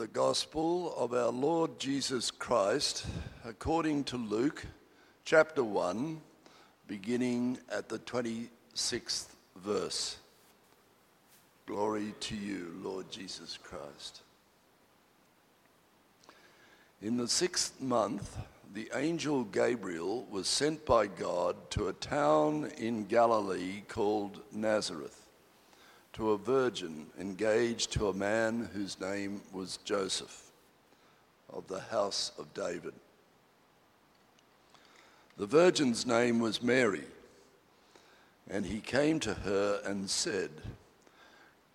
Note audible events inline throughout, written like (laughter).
the Gospel of our Lord Jesus Christ according to Luke chapter 1, beginning at the 26th verse. Glory to you, Lord Jesus Christ. In the sixth month, the angel Gabriel was sent by God to a town in Galilee called Nazareth to a virgin engaged to a man whose name was Joseph of the house of David. The virgin's name was Mary, and he came to her and said,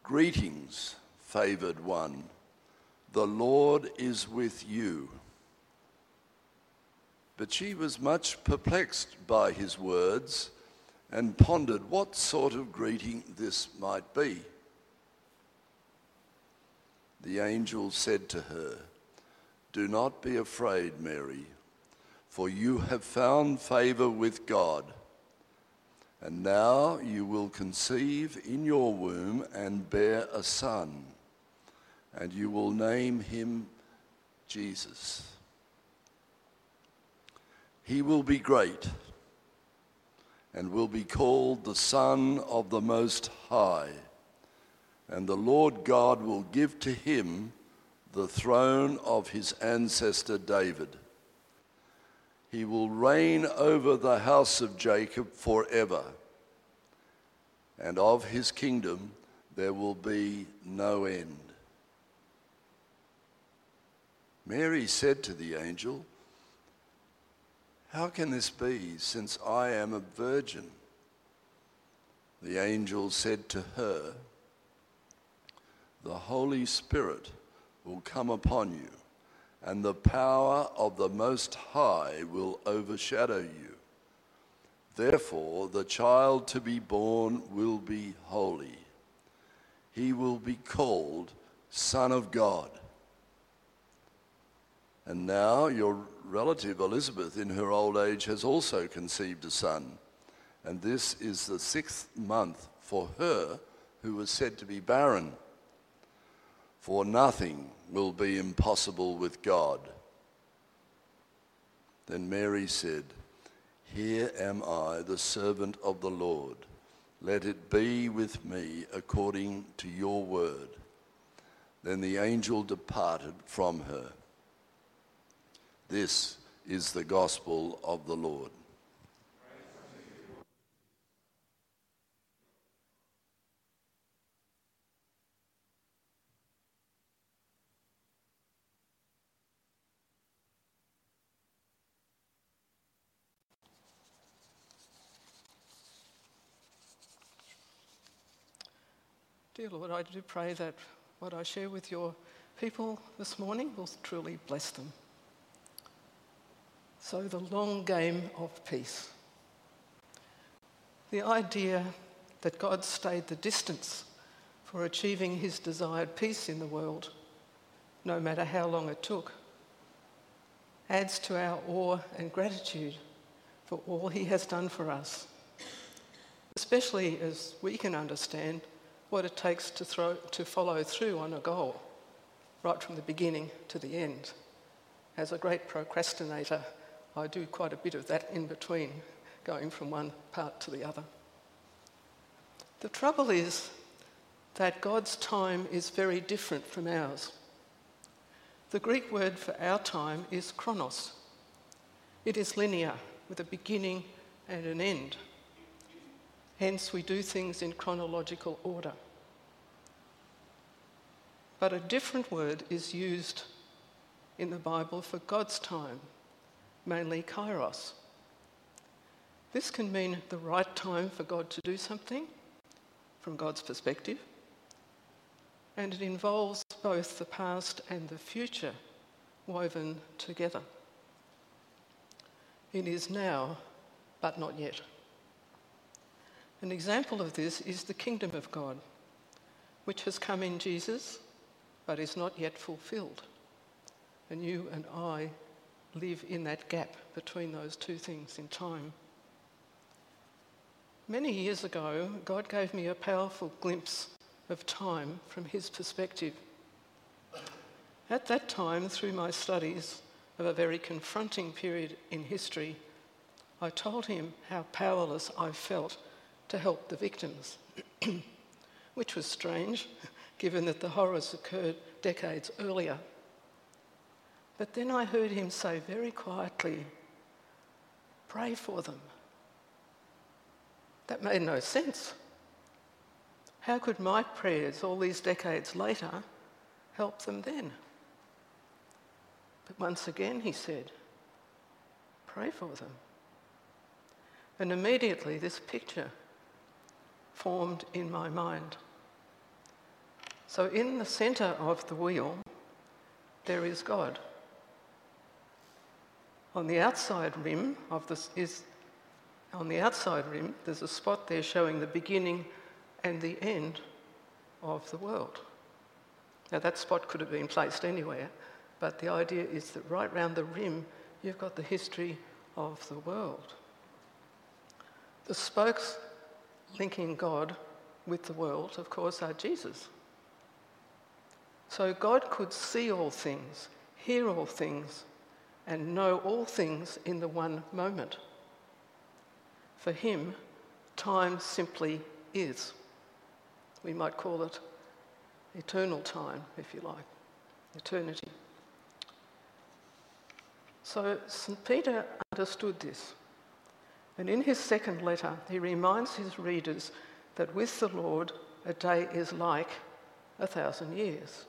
Greetings, favored one, the Lord is with you. But she was much perplexed by his words and pondered what sort of greeting this might be. The angel said to her, Do not be afraid, Mary, for you have found favor with God. And now you will conceive in your womb and bear a son, and you will name him Jesus. He will be great and will be called the Son of the Most High. And the Lord God will give to him the throne of his ancestor David. He will reign over the house of Jacob forever, and of his kingdom there will be no end. Mary said to the angel, how can this be, since I am a virgin? The angel said to her, The Holy Spirit will come upon you, and the power of the Most High will overshadow you. Therefore, the child to be born will be holy. He will be called Son of God. And now your relative Elizabeth, in her old age, has also conceived a son. And this is the sixth month for her who was said to be barren. For nothing will be impossible with God. Then Mary said, Here am I, the servant of the Lord. Let it be with me according to your word. Then the angel departed from her. This is the gospel of the Lord. Dear Lord, I do pray that what I share with your people this morning will truly bless them. So, the long game of peace. The idea that God stayed the distance for achieving his desired peace in the world, no matter how long it took, adds to our awe and gratitude for all he has done for us, especially as we can understand what it takes to, throw, to follow through on a goal, right from the beginning to the end. As a great procrastinator, I do quite a bit of that in between, going from one part to the other. The trouble is that God's time is very different from ours. The Greek word for our time is chronos. It is linear, with a beginning and an end. Hence, we do things in chronological order. But a different word is used in the Bible for God's time, mainly kairos. This can mean the right time for God to do something from God's perspective, and it involves both the past and the future woven together. It is now, but not yet. An example of this is the kingdom of God, which has come in Jesus, but is not yet fulfilled. And you and I live in that gap between those two things in time. Many years ago, God gave me a powerful glimpse of time from His perspective. At that time, through my studies of a very confronting period in history, I told him how powerless I felt to help the victims, (clears throat) which was strange (laughs) given that the horrors occurred decades earlier. But then I heard him say very quietly, Pray for them. That made no sense. How could my prayers all these decades later help them then? But once again, he said, Pray for them. And immediately this picture formed in my mind. So, in the centre of the wheel, there is God. On the outside rim of this is on the outside rim, there's a spot there showing the beginning and the end of the world. Now that spot could have been placed anywhere, but the idea is that right round the rim you've got the history of the world. The spokes linking God with the world, of course, are Jesus. So God could see all things, hear all things, and know all things in the one moment. For him, time simply is. We might call it eternal time, if you like, eternity. So St. Peter understood this. And in his second letter, he reminds his readers that with the Lord, a day is like a thousand years,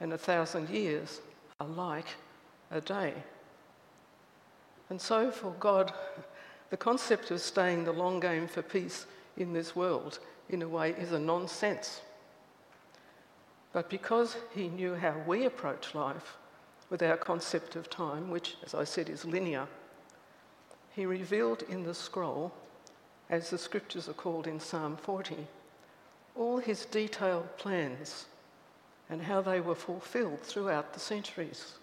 and a thousand years are like a day. And so, for God, the concept of staying the long game for peace in this world, in a way, is a nonsense. But because he knew how we approach life with our concept of time, which, as I said, is linear, he revealed in the scroll, as the scriptures are called in Psalm 40, all his detailed plans and how they were fulfilled throughout the centuries,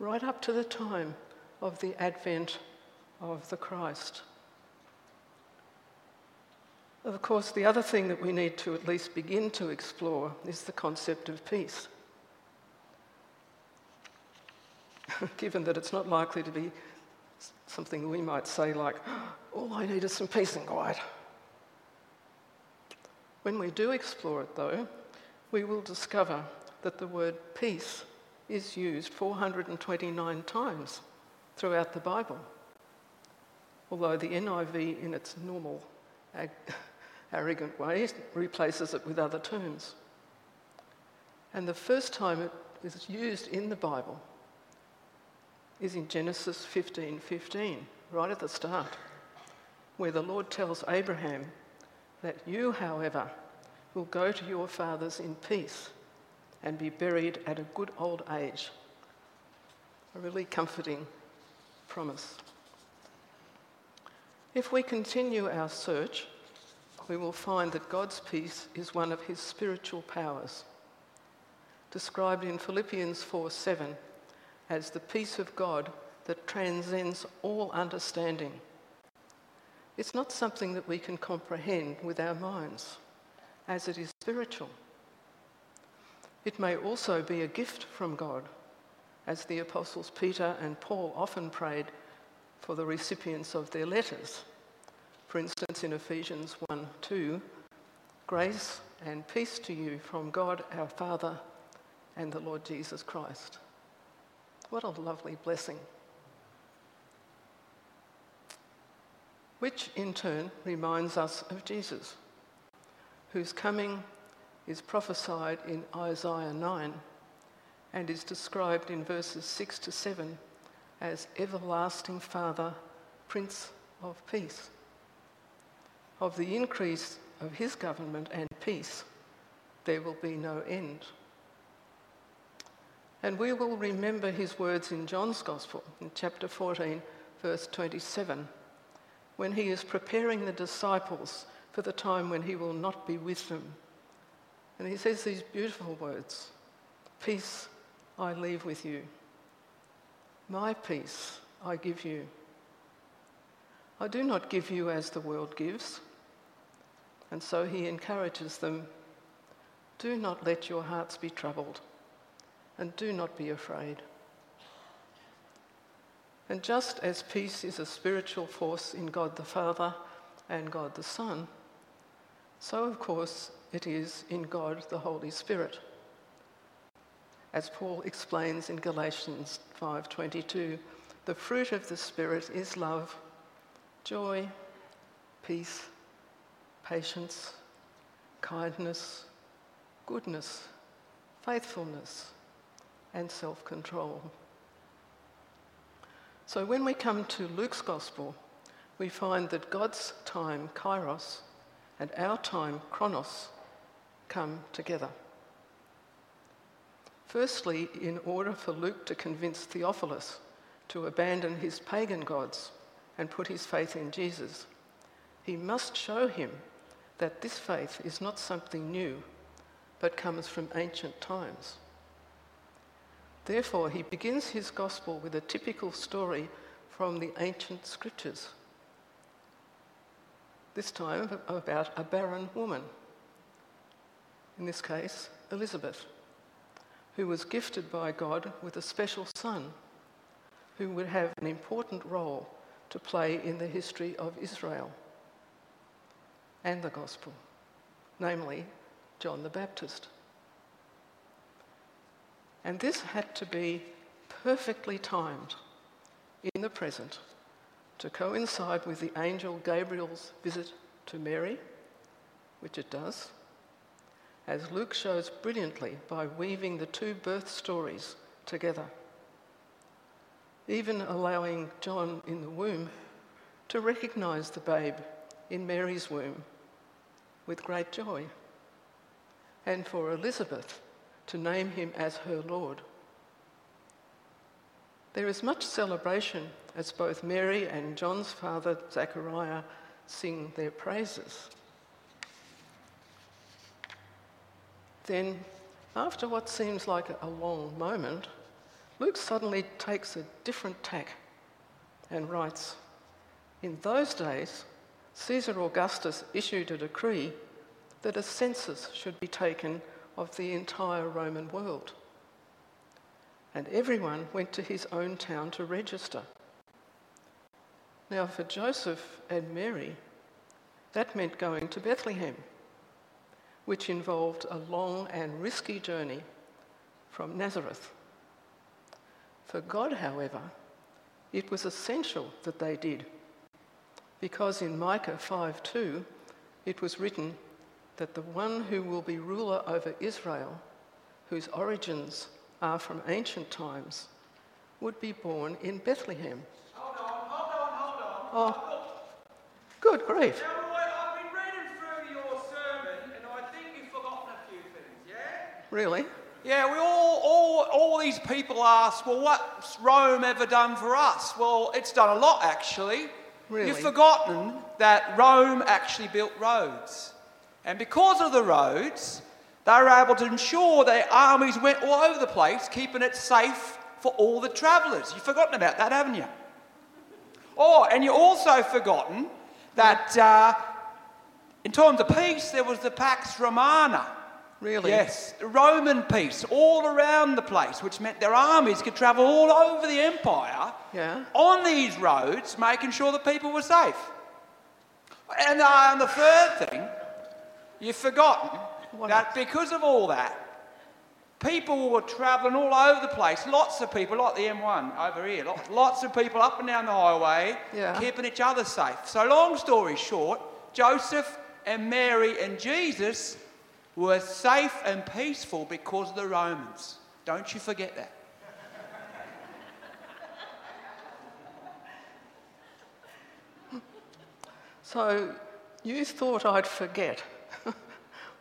right up to the time of the advent of the Christ. Of course, the other thing that we need to at least begin to explore is the concept of peace. (laughs) Given that it's not likely to be something we might say, like, oh, all I need is some peace and quiet. When we do explore it, though, we will discover that the word peace is used 429 times throughout the Bible. Although the NIV, in its normal ag- (laughs) arrogant way, replaces it with other terms. And the first time it is used in the Bible is in Genesis 15 15, right at the start, where the Lord tells Abraham that you, however, will go to your fathers in peace and be buried at a good old age. A really comforting promise. If we continue our search, we will find that God's peace is one of his spiritual powers, described in Philippians 4 7 as the peace of God that transcends all understanding. It's not something that we can comprehend with our minds, as it is spiritual. It may also be a gift from God, as the apostles Peter and Paul often prayed for the recipients of their letters. For instance, in Ephesians 1 2, grace and peace to you from God our Father and the Lord Jesus Christ. What a lovely blessing. Which in turn reminds us of Jesus, whose coming is prophesied in Isaiah 9 and is described in verses 6 to 7 as Everlasting Father, Prince of Peace. Of the increase of his government and peace, there will be no end. And we will remember his words in John's Gospel, in chapter 14, verse 27, when he is preparing the disciples for the time when he will not be with them. And he says these beautiful words Peace I leave with you, my peace I give you. I do not give you as the world gives. And so he encourages them do not let your hearts be troubled and do not be afraid. And just as peace is a spiritual force in God the Father and God the Son, so of course it is in God the Holy Spirit. As Paul explains in Galatians 5:22, the fruit of the spirit is love, joy, peace, patience, kindness, goodness, faithfulness, and self control. So when we come to Luke's Gospel, we find that God's time, kairos, and our time, chronos, come together. Firstly, in order for Luke to convince Theophilus to abandon his pagan gods and put his faith in Jesus, he must show him that this faith is not something new, but comes from ancient times. Therefore, he begins his gospel with a typical story from the ancient scriptures. This time about a barren woman, in this case, Elizabeth, who was gifted by God with a special son who would have an important role to play in the history of Israel and the gospel, namely John the Baptist. And this had to be perfectly timed in the present to coincide with the angel Gabriel's visit to Mary, which it does, as Luke shows brilliantly by weaving the two birth stories together, even allowing John in the womb to recognize the babe in Mary's womb with great joy, and for Elizabeth to name him as her Lord. There is much celebration as both Mary and John's father, Zechariah, sing their praises. Then, after what seems like a long moment, Luke suddenly takes a different tack and writes In those days, Caesar Augustus issued a decree that a census should be taken of the entire Roman world. And everyone went to his own town to register. Now, for Joseph and Mary, that meant going to Bethlehem, which involved a long and risky journey from Nazareth. For God, however, it was essential that they did, because in Micah 5:2 it was written, that the one who will be ruler over Israel, whose origins are from ancient times, would be born in Bethlehem. Hold on, hold on, hold on. Oh, good grief. Now, Roy, I've been reading through your sermon and I think you've forgotten a few things, yeah? Really? Yeah, we all, all, all these people ask, well, what's Rome ever done for us? Well, it's done a lot, actually. Really? You've forgotten that Rome actually built roads. And because of the roads, they were able to ensure their armies went all over the place, keeping it safe for all the travellers. You've forgotten about that, haven't you? Oh, and you've also forgotten that uh, in times of peace, there was the Pax Romana. Really? Yes, Roman peace all around the place, which meant their armies could travel all over the empire Yeah. on these roads, making sure the people were safe. And, uh, and the third thing, you've forgotten What that because of all that, people were travelling all over the place. Lots of people, like the M1 over here, lo- lots of people up and down the highway, Yeah. keeping each other safe. So, long story short, Joseph and Mary and Jesus were safe and peaceful because of the Romans. Don't you forget that. So you thought I'd forget (laughs)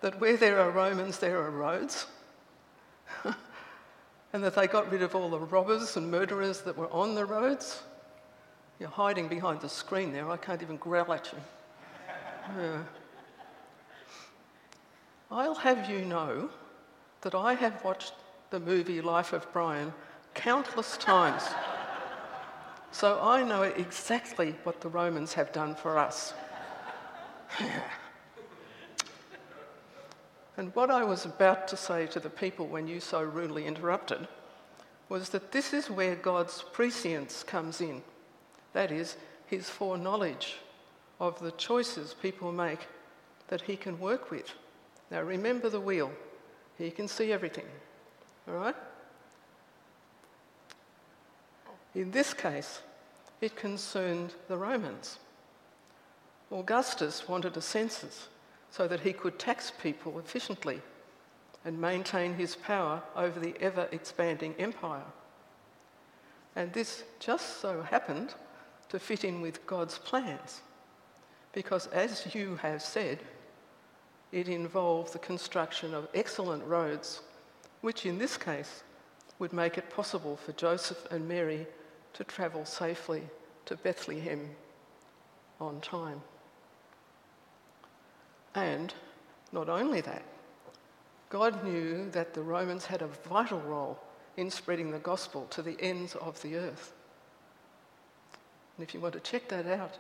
that where there are Romans, there are roads? (laughs) and that they got rid of all the robbers and murderers that were on the roads? You're hiding behind the screen there. I can't even growl at you. Yeah. I'll have you know that I have watched the movie Life of Brian countless times. So I know exactly what the Romans have done for us. (laughs) And what I was about to say to the people when you so rudely interrupted was that this is where God's prescience comes in. That is, his foreknowledge of the choices people make that he can work with. Now remember the wheel. He can see everything. All right? In this case, it concerned the Romans. Augustus wanted a census so that he could tax people efficiently and maintain his power over the ever expanding empire. And this just so happened to fit in with God's plans, because as you have said, it involved the construction of excellent roads, which in this case would make it possible for Joseph and Mary to travel safely to Bethlehem on time. And not only that, God knew that the Romans had a vital role in spreading the gospel to the ends of the earth. And if you want to check that out,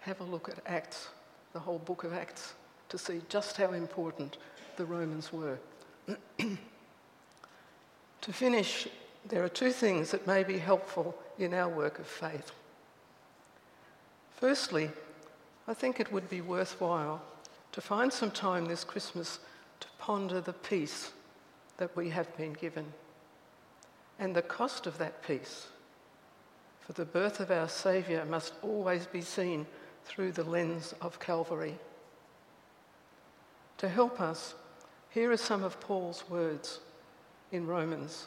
have a look at Acts, the whole book of Acts, to see just how important the Romans were. (clears throat) to finish, there are two things that may be helpful in our work of faith. Firstly, I think it would be worthwhile to find some time this Christmas to ponder the peace that we have been given and the cost of that peace. For the birth of our Saviour must always be seen through the lens of Calvary. To help us, here are some of Paul's words in Romans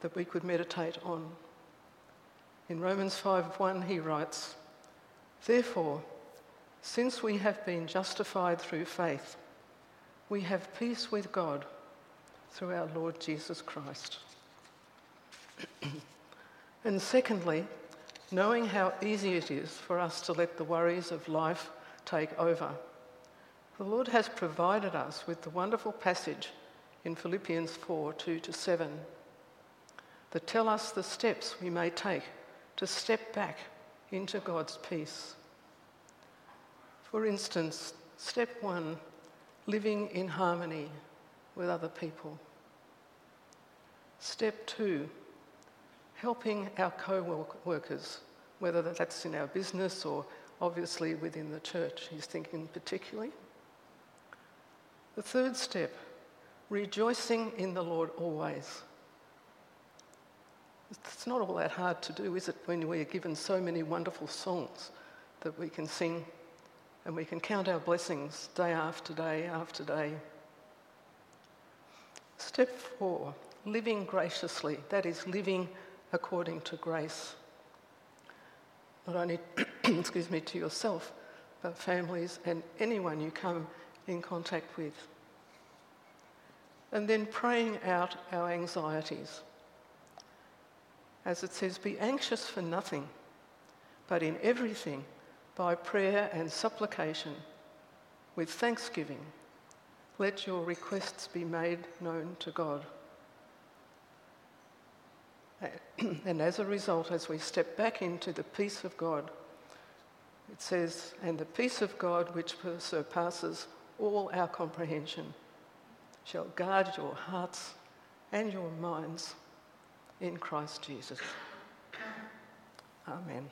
that we could meditate on. In Romans 5:1 he writes, Therefore, since we have been justified through faith, we have peace with God through our Lord Jesus Christ. (clears throat) and secondly, knowing how easy it is for us to let the worries of life take over, the Lord has provided us with the wonderful passage in Philippians 4 2 to 7 that tell us the steps we may take to step back into God's peace. For instance, step one, living in harmony with other people. Step two, helping our co workers, whether that's in our business or obviously within the church, he's thinking particularly. The third step, rejoicing in the Lord always. It's not all that hard to do, is it, when we're given so many wonderful songs that we can sing and we can count our blessings day after day after day. Step four, living graciously, that is, living according to grace. Not only, (clears throat) excuse me, to yourself, but families and anyone you come in contact with. And then praying out our anxieties. As it says, be anxious for nothing, but in everything, by prayer and supplication, with thanksgiving, let your requests be made known to God. (clears throat) And as a result, as we step back into the peace of God, it says, and the peace of God, which surpasses all our comprehension, shall guard your hearts and your minds in Christ Jesus. Amen.